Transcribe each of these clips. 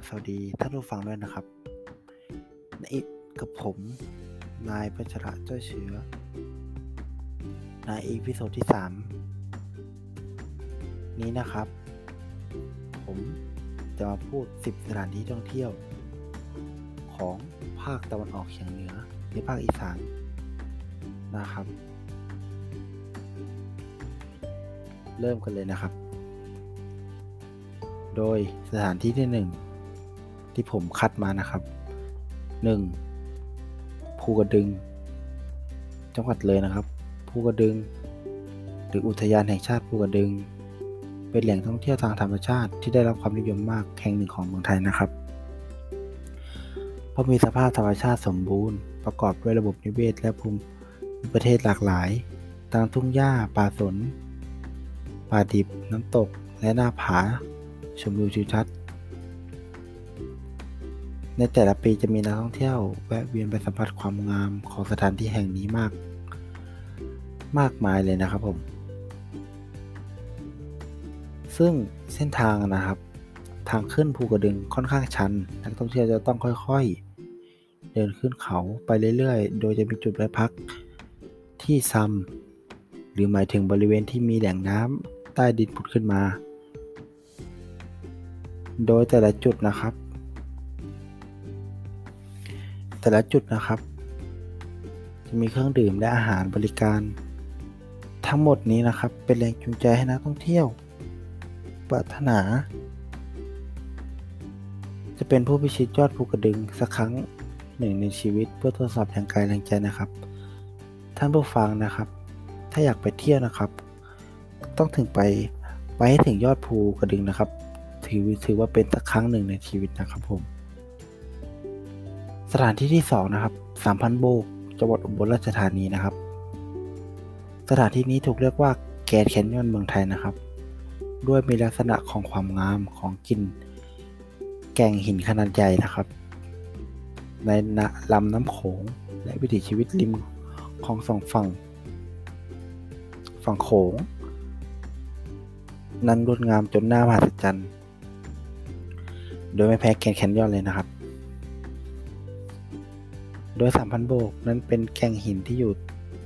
บสวัสดีท่านผู้ฟังด้วยนะครับในกับผม นายพัชระเจ้าเชื้อ ใน episode ที่ 3 นี้นะครับ ผมจะมาพูด 10 สถานที่ท่องเที่ยว ของภาคตะวันออกเฉียงเหนือในภาคอีสานนะครับ เริ่มกันเลยนะครับโดยสถานที่ที่หนึ่ง ที่ผมคัดมานะครับ 1. ภูกระดึง จังหวัดเลยนะครับ ภูกระดึง หรืออุทยานแห่งชาติภูกระดึง เป็นแหล่งท่องเที่ยวทางธรรมชาติที่ได้รับความนิยมมากแห่งหนึ่งของเมืองไทยนะครับเพราะมีสภาพธรรมชาติสมบูรณ์ประกอบด้วยระบบนิเวศและภูมิประเทศหลากหลายทั้งทุ่งหญ้าป่าสนป่าดิบน้ำตกและหน้าผา ชมวิวทิวทัศน์ ในแต่ละปีจะมีนักท่องเที่ยวแวะเวียนไปสัมผัสความงามของสถานที่แห่งนี้มาก มากมายเลยนะครับผม ซึ่งเส้นทางนะครับ ทางขึ้นภูกระดึงค่อนข้างชัน นักท่องเที่ยวจะต้องค่อยๆ เดินขึ้นเขาไปเรื่อยๆ โดยจะมีจุดแวะพักที่ซัมหรือหมายถึงบริเวณที่มีแหล่งน้ำใต้ดินผุดขึ้นมา โดยแต่ละจุดนะครับ แต่ละจุดนะครับ จะมีเครื่องดื่มและอาหารบริการ ทั้งหมดนี้นะครับเป็นแรงจูงใจให้นักท่องเที่ยวปรารถนา จะเป็นผู้พิชิตยอดภูกระดึงสักครั้งหนึ่งในชีวิตเพื่อทดสอบแรงกายแรงใจนะครับ ท่านผู้ฟังนะครับ ถ้าอยากไปเที่ยวนะครับ ต้องถึงไปไปให้ถึงยอดภูกระดึงนะครับ ถือถือว่าเป็นสักครั้งหนึ่งในชีวิตนะครับผม สถานที่ที่สองนะครับสามพันโบก จังหวัดอุบลราชธานีนะครับ สถานที่นี้ถูกเรียกว่าแกนแคนยอนเมืองไทยนะครับ ด้วยมีลักษณะของความงามของกลิ่นแก่งหินขนาดใหญ่นะครับ ในลำน้ำโขง และวิถีชีวิตริมของสองฝั่ง ฝั่งโขง นั้นงดงามจนหน้ามหัศจรรย์ โดยไม่แพ้แกนแคนยอนเลยนะครับ โดยสามพันโบกนั้นเป็นแก่งหินที่อยู่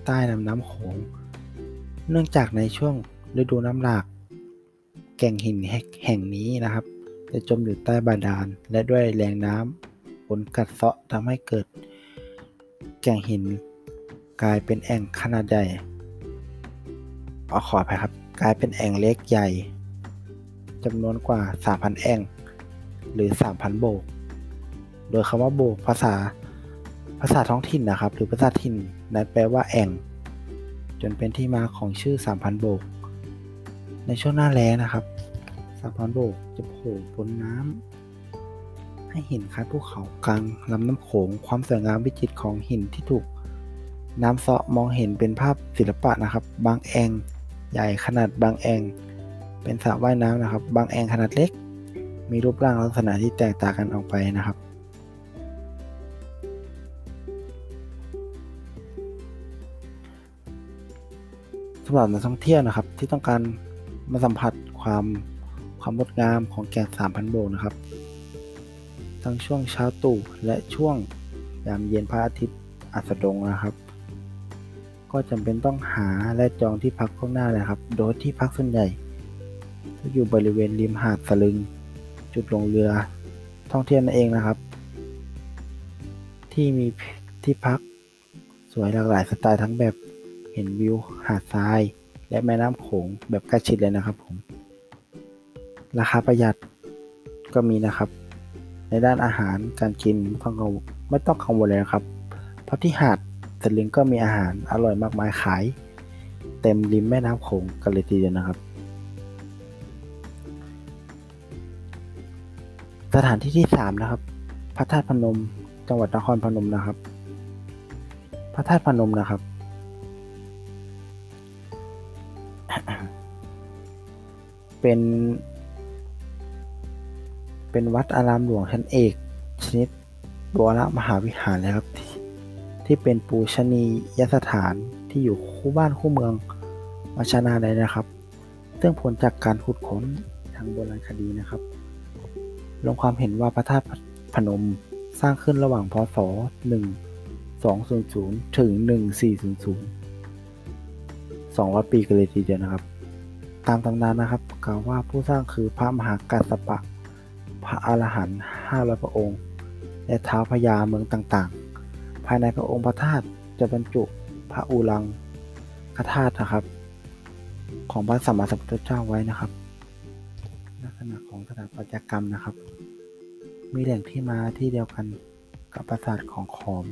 ใต้ลำน้ำโขง เนื่องจากในช่วงฤดูน้ำหลาก แก่งหินแห่งนี้นะครับ จะจมอยู่ใต้บาดาล และด้วยแรงน้ำฝนกัดเซาะทำให้เกิด แก่งหินกลายเป็นแอ่งขนาดใหญ่เอาขอไปครับ กลายเป็นแอ่งเล็กใหญ่จำนวนกว่า 3,000 แอ่ง หรือ 3,000 โบก โดยคำว่าโบกภาษา ภาษาท้องถิ่นนะครับ หรือภาษาถิ่นนั้นแปลว่าแอ่ง จนเป็นที่มาของชื่อ3,000โบก ในช่วงหน้าแล้งนะครับ3,000โบกจะโผล่พ้นน้ำให้เห็นคล้ายภูเขากลางลำน้ำโขงความสวยงามวิจิตรของหินที่ถูก น้ำเซาะมองเห็นเป็นภาพศิลปะนะครับ บางแองใหญ่ขนาดบางแองเป็นสระว่ายน้ำนะครับ บางแองขนาดเล็ก มีรูปร่างลักษณะที่แตกต่างกันออกไปนะครับ หรับนักท่องเที่ยวนะครับ ที่ต้องการมาสัมผัสความความงดงามของแก่งสามพันโบกนะครับ ทั้งช่วงเช้าตู่และช่วงยามเย็นพระอาทิตย์อัสดงนะครับ ก็จำเป็นต้องหาและจองที่พักล่วงหน้าเลยครับ โดยที่พักส่วนใหญ่จะอยู่บริเวณริมหาดสลึง จุดลงเรือท่องเที่ยวนั่นเองนะครับ ที่มีที่พักสวยหลากหลายสไตล์ทั้งแบบ เห็นวิวหาดทราย และแม่น้ำโขงแบบใกล้ชิดเลยนะครับผม ราคาประหยัดก็มีนะครับ ในด้านอาหารการกินไม่ต้องไม่ต้องกังวลเลยนะครับ เพราะที่หาดสลิงก็มีอาหารอร่อยมากมายขาย เต็มริมแม่น้ำโขงกันเลยทีเดียวนะครับ สถานที่ที่สามนะครับ พระธาตุพนมจังหวัดนครพนมนะครับ พระธาตุพนมนะครับ เป็น เป็นวัดอารามหลวงชั้นเอก ชนิดบวรมหาวิหารเลยครับที่ที่เป็นปูชนียสถานที่อยู่คู่บ้านคู่เมืองมาชานาเลยนะครับ ซึ่งผลจากการขุดค้นทางโบราณคดีนะครับ ลงความเห็นว่าพระธาตุพนมสร้างขึ้นระหว่างพศ 1200 ถึง 1400 200 ปีกันเลยทีเดียวนะครับ ตามตำนานนะครับ กล่าวว่าผู้สร้างคือพระมหากัสสปะ พระอรหันต์ห้าร้อยพระองค์ และเท้าพญาเมืองต่างๆ ภายในพระองค์พระธาตุจะบรรจุพระอูรังคธาตุนะครับ ของพระสัมมาสัมพุทธเจ้าไว้นะครับ ลักษณะของสถาปัตยกรรมนะครับ มีแหล่งที่มาที่เดียวกันกับปราสาทของขอม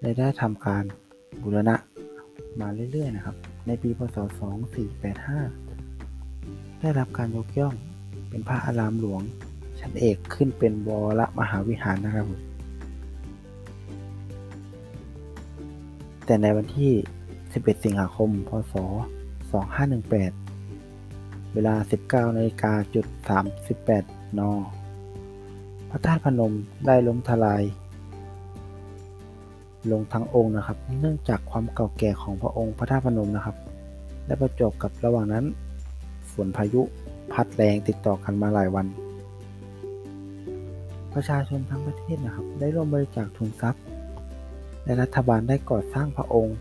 และได้ทำการบูรณะมาเรื่อยๆนะครับ ในปีพศ 2485 ได้รับการยกย่องเป็นพระอารามหลวง ชั้นเอกขึ้นเป็นวรมหาวิหารนะครับผมแต่ในวันที่ 11 สิงหาคม พศ 2518 เวลา 19นาฬิกาจุด38 น พระธาตุพนมได้ล้มทลาย ลงทั้งองค์นะครับ เนื่องจากความเก่าแก่ของพระองค์พระธาตุพนมนะครับ และประจบกับระหว่างนั้น ฝนพายุพัดแรงติดต่อกันมาหลายวัน ประชาชนทั้งประเทศนะครับ ได้ร่วมบริจาคทุนทรัพย์ และรัฐบาลได้ก่อสร้างพระองค์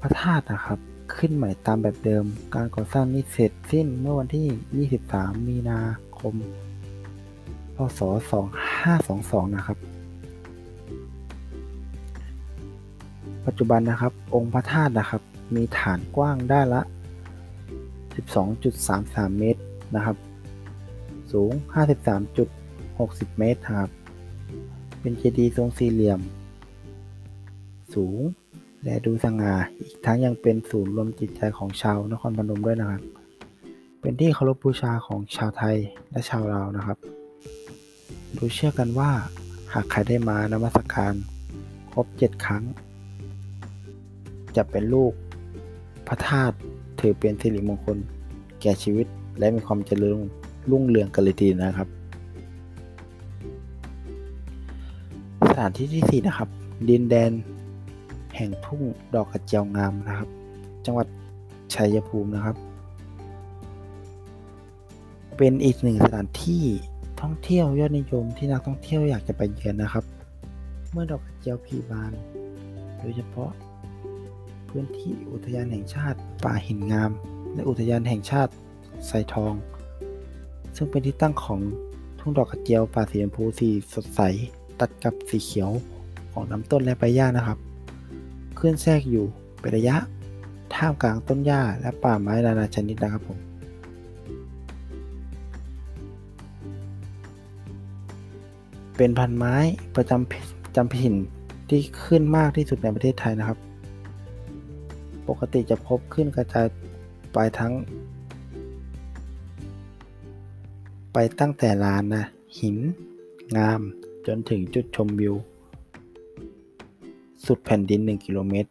พระธาตุนะครับขึ้นใหม่ตามแบบเดิม การก่อสร้างนี้เสร็จสิ้นเมื่อวันที่ 23 มีนาคม พศ 2522 นะครับ ปัจจุบันนะครับ องค์พระธาตุนะครับ มีฐานกว้างด้านละ 12.33 เมตรนะครับ สูง 53.60 เมตรครับ เป็นเจดีย์ทรงสี่เหลี่ยม สูงและดูสง่า อีกทั้งยังเป็นศูนย์รวมจิตใจของชาวนครพนมด้วยนะครับ เป็นที่เคารพบูชาของชาวไทยและชาวลาวนะครับดยเชื่อกันว่า หากใครได้มานมัสการครบ 7 ครั้ง จะเป็นลูกพระธาตุถือเป็นสิริมงคล แก่ชีวิตและมีความเจริญรุ่งเรืองกันเลยทีนะครับ สถานที่ที่ 4 นะครับ ดินแดน แห่งทุ่งดอกกระเจียวงามนะครับ จังหวัดชัยภูมินะครับ เป็นอีกหนึ่งสถานที่ท่องเที่ยวยอดนิยมที่นักท่องเที่ยวอยากจะไปเยือนนะครับ เมื่อดอกกระเจียวผีบาน โดยเฉพาะ พื้นที่อุทยานแห่งชาติ ป่าหินงาม และอุทยานแห่งชาติไซทอง ซึ่งเป็นที่ตั้งของทุ่งดอกกระเจียวป่าสีชมพูสีสดใส ตัดกับสีเขียวของลำต้นและใบหญ้านะครับขึ้นแทรกอยู่เป็นระยะ ท่ามกลางต้นหญ้าและป่าไม้นานาชนิดนะครับผมเป็นพันไม้ประจำจำถิ่นที่ขึ้นมากที่สุดในประเทศไทยนะครับ ปกติจะพบขึ้นกระจายไปทั้ง ไปตั้งแต่ลานนะหิน งามจนถึงจุดชมวิว สุดแผ่นดิน 1 กิโลเมตร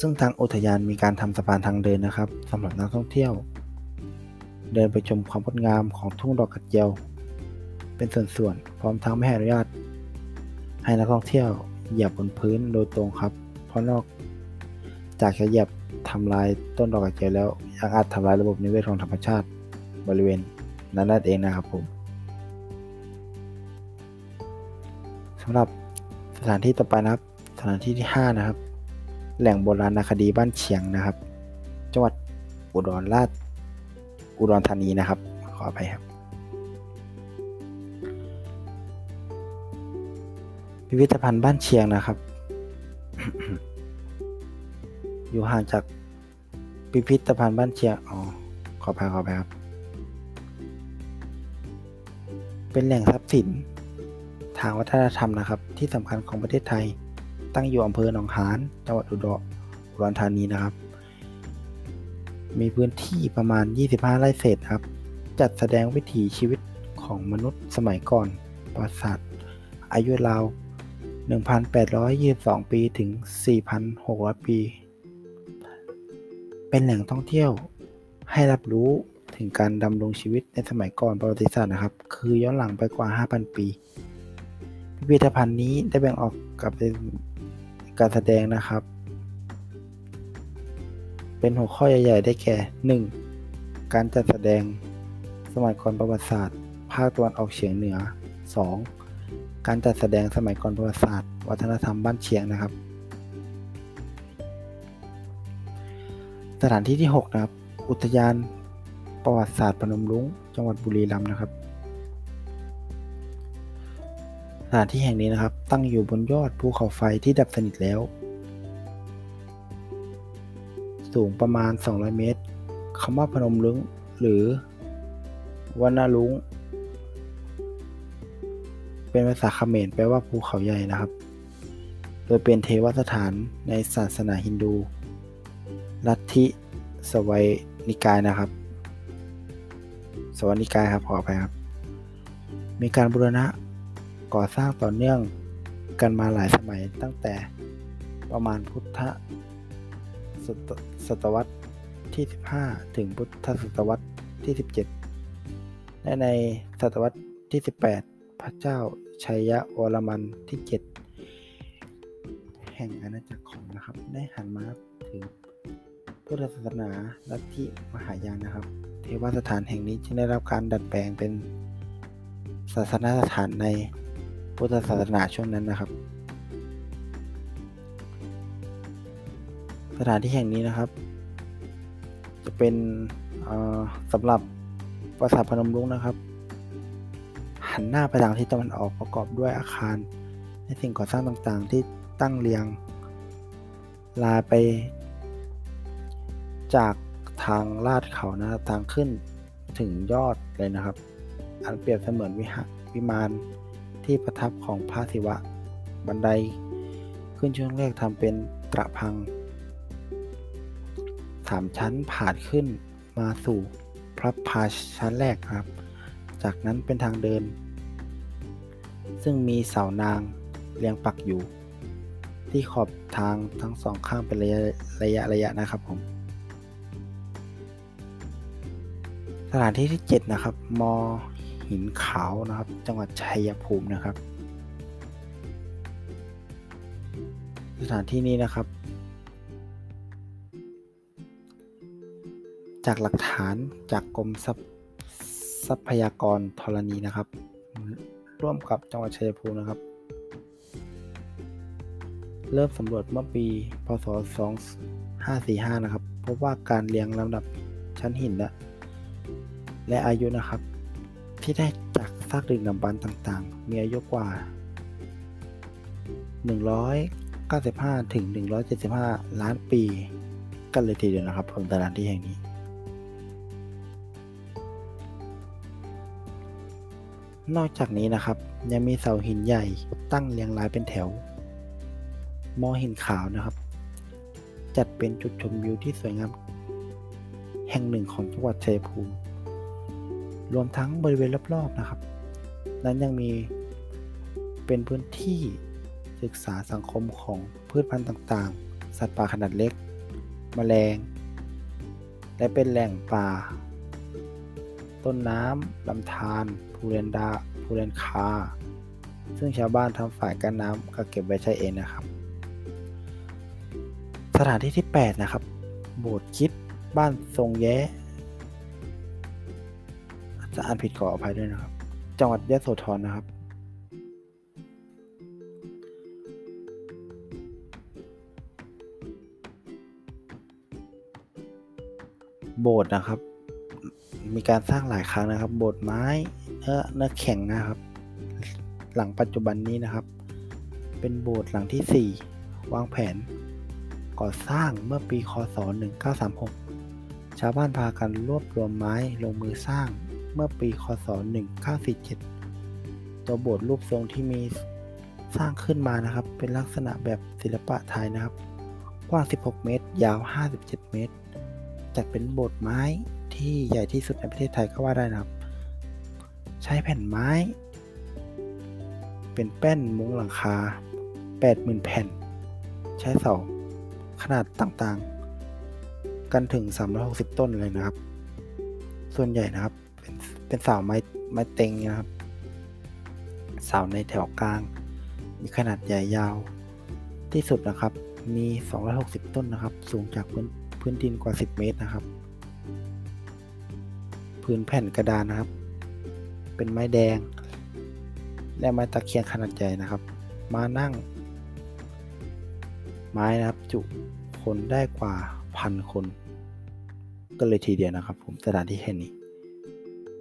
ซึ่งทางอุทยานมีการทำสะพานทางเดินนะครับสำหรับนักท่องเที่ยว เดินไปชมความงดงามของทุ่งดอกกระเจียว เป็นส่วนๆพร้อมทั้งไม่ให้อนุญาตให้นักท่องเที่ยวเหยียบบนพื้นโดยตรงครับ เพราะนอก จากจะเหยียบทำลายต้นดอกกระเจียวแล้วยังอาจทำลายระบบนิเวศของธรรมชาติบริเวณนั้นนั่นเองนะครับผมสำหรับสถานที่ต่อไปนะครับ สถานที่ที่ 5 นะครับ แหล่งโบราณคดีบ้านเชียงนะครับ จังหวัดอุดรราชอุดรธานีนะครับ ขออภัยครับ พิพิธภัณฑ์บ้านเชียงนะครับ อยู่ห่างจากพิพิธภัณฑ์บ้านเชียงอ๋อขออภัยขออภัยครับ เป็นแหล่งทรัพย์สิน ทางวัฒนธรรมนะครับ ที่สำคัญของประเทศไทย ตั้งอยู่อำเภอหนองหานจังหวัดอุดรอุดรธานีนะครับ มีพื้นที่ประมาณ 25 ไร่เศษครับ จัดแสดงวิถีชีวิตของมนุษย์สมัยก่อนประวัติศาสตร์อายุราว 1,822 ปีถึง 4,600 ปี เป็นแหล่งท่องเที่ยวให้รับรู้ถึงการดำรงชีวิตในสมัยก่อนประวัติศาสตร์นะครับ คือย้อนหลังไปกว่า 5,000 ปี พิพิธภัณฑ์นี้ได้แบ่งออกกับเป็นการแสดงนะครับ เป็นหัวข้อใหญ่ๆ ได้แก่ 1. การจัดแสดงสมัยก่อนประวัติศาสตร์ ภาคตะวันออกเฉียงเหนือ 2. การจัดแสดงสมัยก่อนประวัติศาสตร์ วัฒนธรรมบ้านเชียงนะครับ สถานที่ที่ 6 นะครับ อุทยานประวัติศาสตร์พนมรุ้ง จังหวัดบุรีรัมย์นะครับ สถานที่แห่งนี้นะครับ ตั้งอยู่บนยอดภูเขาไฟที่ดับสนิทแล้ว สูงประมาณ 200 เมตรคำว่าพนมรุ้งหรือวนาลุงเป็นภาษาเขมรแปลว่าภูเขาใหญ่นะครับ โดยเป็นเทวสถานในศาสนาฮินดู ลัทธิสวัยนิกายนะครับ สวัยนิกายครับขอไปครับ มีการบูรณะก่อสร้างต่อเนื่องกันมาหลายสมัยตั้งแต่ประมาณพุทธศตวรรษที่ 15 ถึงพุทธศตวรรษที่ 17 และในศตวรรษที่ 18 พระเจ้าชัยยะวรมันที่ 7 แห่งอาณาจักรของนะครับ ได้หันมาถึง พุทธศาสนาลัทธิมหายานนะครับ เทวสถานแห่งนี้จึงได้รับการดัดแปลงเป็นศาสนาสถานในพุทธศาสนาช่วงนั้นนะครับ สถานที่แห่งนี้นะครับ จะเป็นสำหรับปราสาทพนมรุ้งนะครับ หันหน้าไปทางทิศตะวันออกประกอบด้วยอาคาร และสิ่งก่อสร้างต่างๆที่ตั้งเรียงลาไป จากทางลาดเขานะทางขึ้นถึงยอดเลยนะครับ อันเปรียบเสมือนวิหารวิมานที่ประทับของพระศิวะ บันไดขึ้นช่วงแรกทำเป็นตระพังสามชั้นผ่านขึ้นมาสู่พระพาชั้นแรกครับ จากนั้นเป็นทางเดิน ซึ่งมีเสานางเรียงปักอยู่ ที่ขอบทางทั้งสองข้างเป็นระยะระยะระยะนะครับผม สถานที่ที่ 7 นะครับ มอหินขาวนะครับ จังหวัดชัยภูมินะครับ สถานที่นี้นะครับ จากหลักฐานจากกรมทรัพยากรธรณีนะครับ ร่วมกับจังหวัดชัยภูมินะครับ เริ่มสำรวจเมื่อปี พศ 2545 นะครับ พบว่าการเรียงลำดับชั้นหินและ และอายุนะครับ ที่ได้จากซากดึกดำบรรพ์ต่างๆ มีอายุกว่า 195 ถึง 175 ล้านปี กันเลยทีเดียวนะครับผมสถานที่แห่งนี้นอกจากนี้นะครับ ยังมีเสาหินใหญ่ตั้งเรียงรายเป็นแถว มอหินขาวนะครับ จัดเป็นจุดชมวิวที่สวยงามแห่งหนึ่งของจังหวัดชัยภูมิ รวมทั้งบริเวณรอบๆนะครับ นั้นยังมีเป็นพื้นที่ศึกษาสังคมของพืชพันธุ์ต่างๆ สัตว์ป่าขนาดเล็กแมลง และเป็นแหล่งป่า ต้นน้ำลำธารภูเรนดาภูเรนคา ซึ่งชาวบ้านทำฝ่ายกั้นน้ำก็เก็บไว้ใช้เองนะครับ สถานที่ที่ 8 นะครับ โบสถ์คิดบ้านทรงแย้ จะอ่านผิดขออภัยด้วยนะครับ จังหวัดยะโสธรนะครับ โบสถ์นะครับ มีการสร้างหลายครั้งนะครับ โบสถ์ไม้เนื้อเนื้อแข็งนะครับ หลังปัจจุบันนี้นะครับ เป็นโบสถ์หลังที่ 4 วางแผน ก่อสร้างเมื่อปีคศ1936 ชาวบ้านพากันรวบรวมไม้ลงมือสร้าง เมื่อปีคศ 1947 ตัวโบสถ์รูปทรงที่มีสร้างขึ้นมานะครับ เป็นลักษณะแบบศิลปะไทยนะครับ กว้าง 16 เมตร ยาว 57 เมตร จัดเป็นโบสถ์ไม้ที่ใหญ่ที่สุดในประเทศไทยก็ว่าได้นะครับ ใช้แผ่นไม้ เป็นแป้นมุ้งหลังคา 80,000 แผ่น ใช้เสาขนาดต่างๆ กันถึง 360 ต้นเลยนะครับ ส่วนใหญ่นะครับ เป็นเสาไม้ไม้เต็งนะครับ เสาในแถวกลาง มีขนาดใหญ่ยาวที่สุดนะครับ มี 260 ต้นนะครับ สูงจากพื้นพื้นดินกว่า 10 เมตรนะครับพพื้นแผ่นกระดานนะครับ เป็นไม้แดง และไม้ตะเคียนขนาดใหญ่นะครับ มานั่ง ไม้นะครับจุคนได้กว่าพันคน ก็เลยทีเดียวนะครับ ผมสถานที่แห่งนี้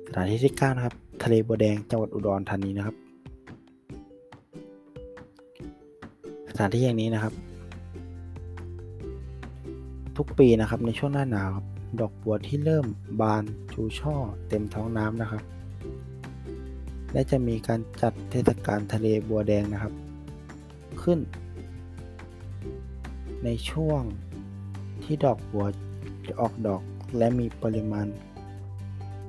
สถานที่ที่เก้านะครับ ทะเลบัวแดงจังหวัดอุดรธานีนะครับ สถานที่อย่างนี้นะครับ ทุกปีนะครับในช่วงหน้าหนาวครับดอกบัวที่เริ่มบานชูช่อ เต็มท้องน้ำนะครับ และจะมีการจัดเทศกาลทะเลบัวแดงนะครับ ขึ้น ในช่วงที่ดอกบัวจะออกดอกและมีปริมาณ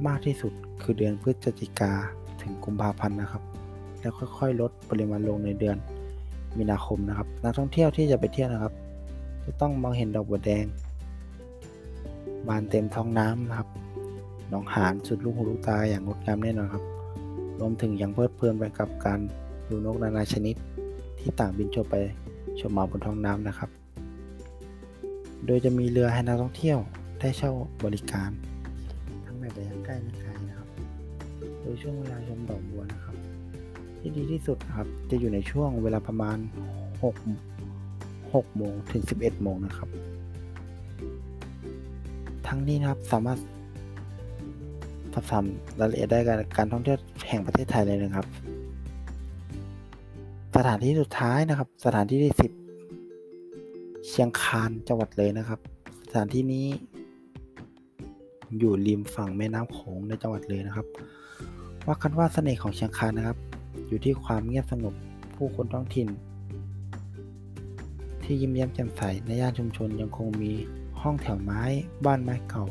มากที่สุด คือเดือนพฤศจิกาถึงกุมภาพันธ์นะครับ แล้วค่อยๆ ลดปริมาณลงในเดือนมีนาคมนะครับ นักท่องเที่ยวที่จะไปเที่ยวนะครับ จะต้องมองเห็นดอกบัวแดง บานเต็มท้องน้ำนะครับหนองหานสุดลูกหูลูกตาอย่างงดงามแน่นอนครับ รวมถึงยังเพลิดเพลินไปกับการดูนกนานาชนิด ที่ต่างบินชมไปชมมาบนท้องน้ำนะครับ โดยจะมีเรือให้นักท่องเที่ยวได้เช่าบริการ ทั้งในระยะใกล้และ ดยช่วงเวลาชมดอกบัวนะครับ ที่ดีที่สุดครับจะอยู่ในช่วงเวลาประมาณ 6 6โมงถึง 11โมงนะครับ ทั้งนี้นะครับสามารถสอบถามรายละเอียดได้กับการท่องเที่ยวแห่งประเทศไทยเลยนะครับ สถานที่สุดท้ายนะครับ สถานที่ที่สิบเชียงคานจังหวัดเลยนะครับ สถานที่นี้อยู่ริมฝั่งแม่น้ำโขงในจังหวัดเลยนะครับ ว่ากันว่าเสน่ห์ของเชียงคานนะครับ อยู่ที่ความเงียบสงบผู้คนท้องถิ่น ที่ยิ้มแย้มแจ่มใสในย่านชุมชนยังคงมีห้องแถวไม้บ้านไม้เก่า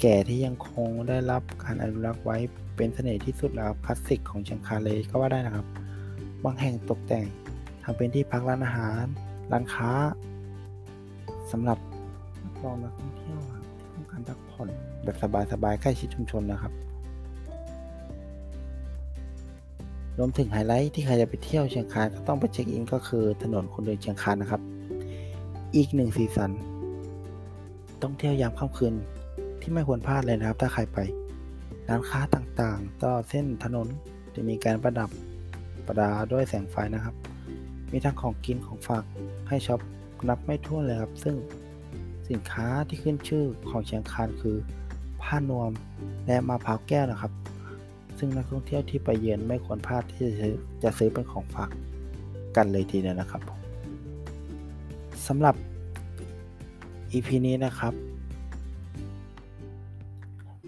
แก่ที่ยังคงได้รับการอนุรักษ์ไว้เป็นเสน่ห์ที่สุดแล้วคลาสสิกของเชียงคานเลยก็ว่าได้นะครับบางแห่งตกแต่งทำเป็นที่พักร้านอาหาร ร้านค้าสำหรับนักรองนักท่องเที่ยวที่ต้องการพักผ่อนแบบสบายๆใกล้ชิดชุมชนนะครับ รวมถึงไฮไลท์ที่ใครจะไปเที่ยวเชียงคานก็ต้องไปเช็คอินก็คือถนนคนเดินเชียงคานนะครับ อีกหนึ่งสีสันต้องเที่ยวยามค่ำคืนที่ไม่ควรพลาดเลยนะครับ ถ้าใครไป ร้านค้าต่างๆตลอเส้นถนนจะมีการประดับประดาด้วยแสงไฟนะครับ มีทั้งของกินของฝากให้ช็อปนับไม่ถ้วนเลยครับ ซึ่งสินค้าที่ขึ้นชื่อของเชียงคานคือ ผ้านวมและมะพร้าวแก้วนะครับ ซึ่งนักท่องเที่ยวที่ไปเยือนไม่ควรพลาดที่จะซื้อจะซื้อเป็นของฝากกันเลยทีเดียวนะครับสำหรับ EP นี้นะครับ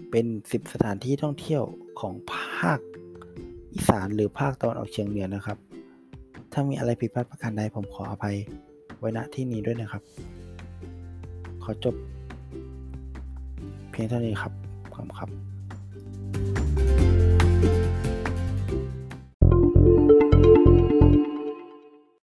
เป็น 10 สถานที่ท่องเที่ยวของภาคอีสานหรือภาคตะวันออกเฉียงเหนือนะครับ ถ้ามีอะไรผิดพลาดประการใดผมขออภัยไว้ณที่นี้ด้วยนะครับ ขอจบ เพียงเท่านี้ครับขอบคุณครับ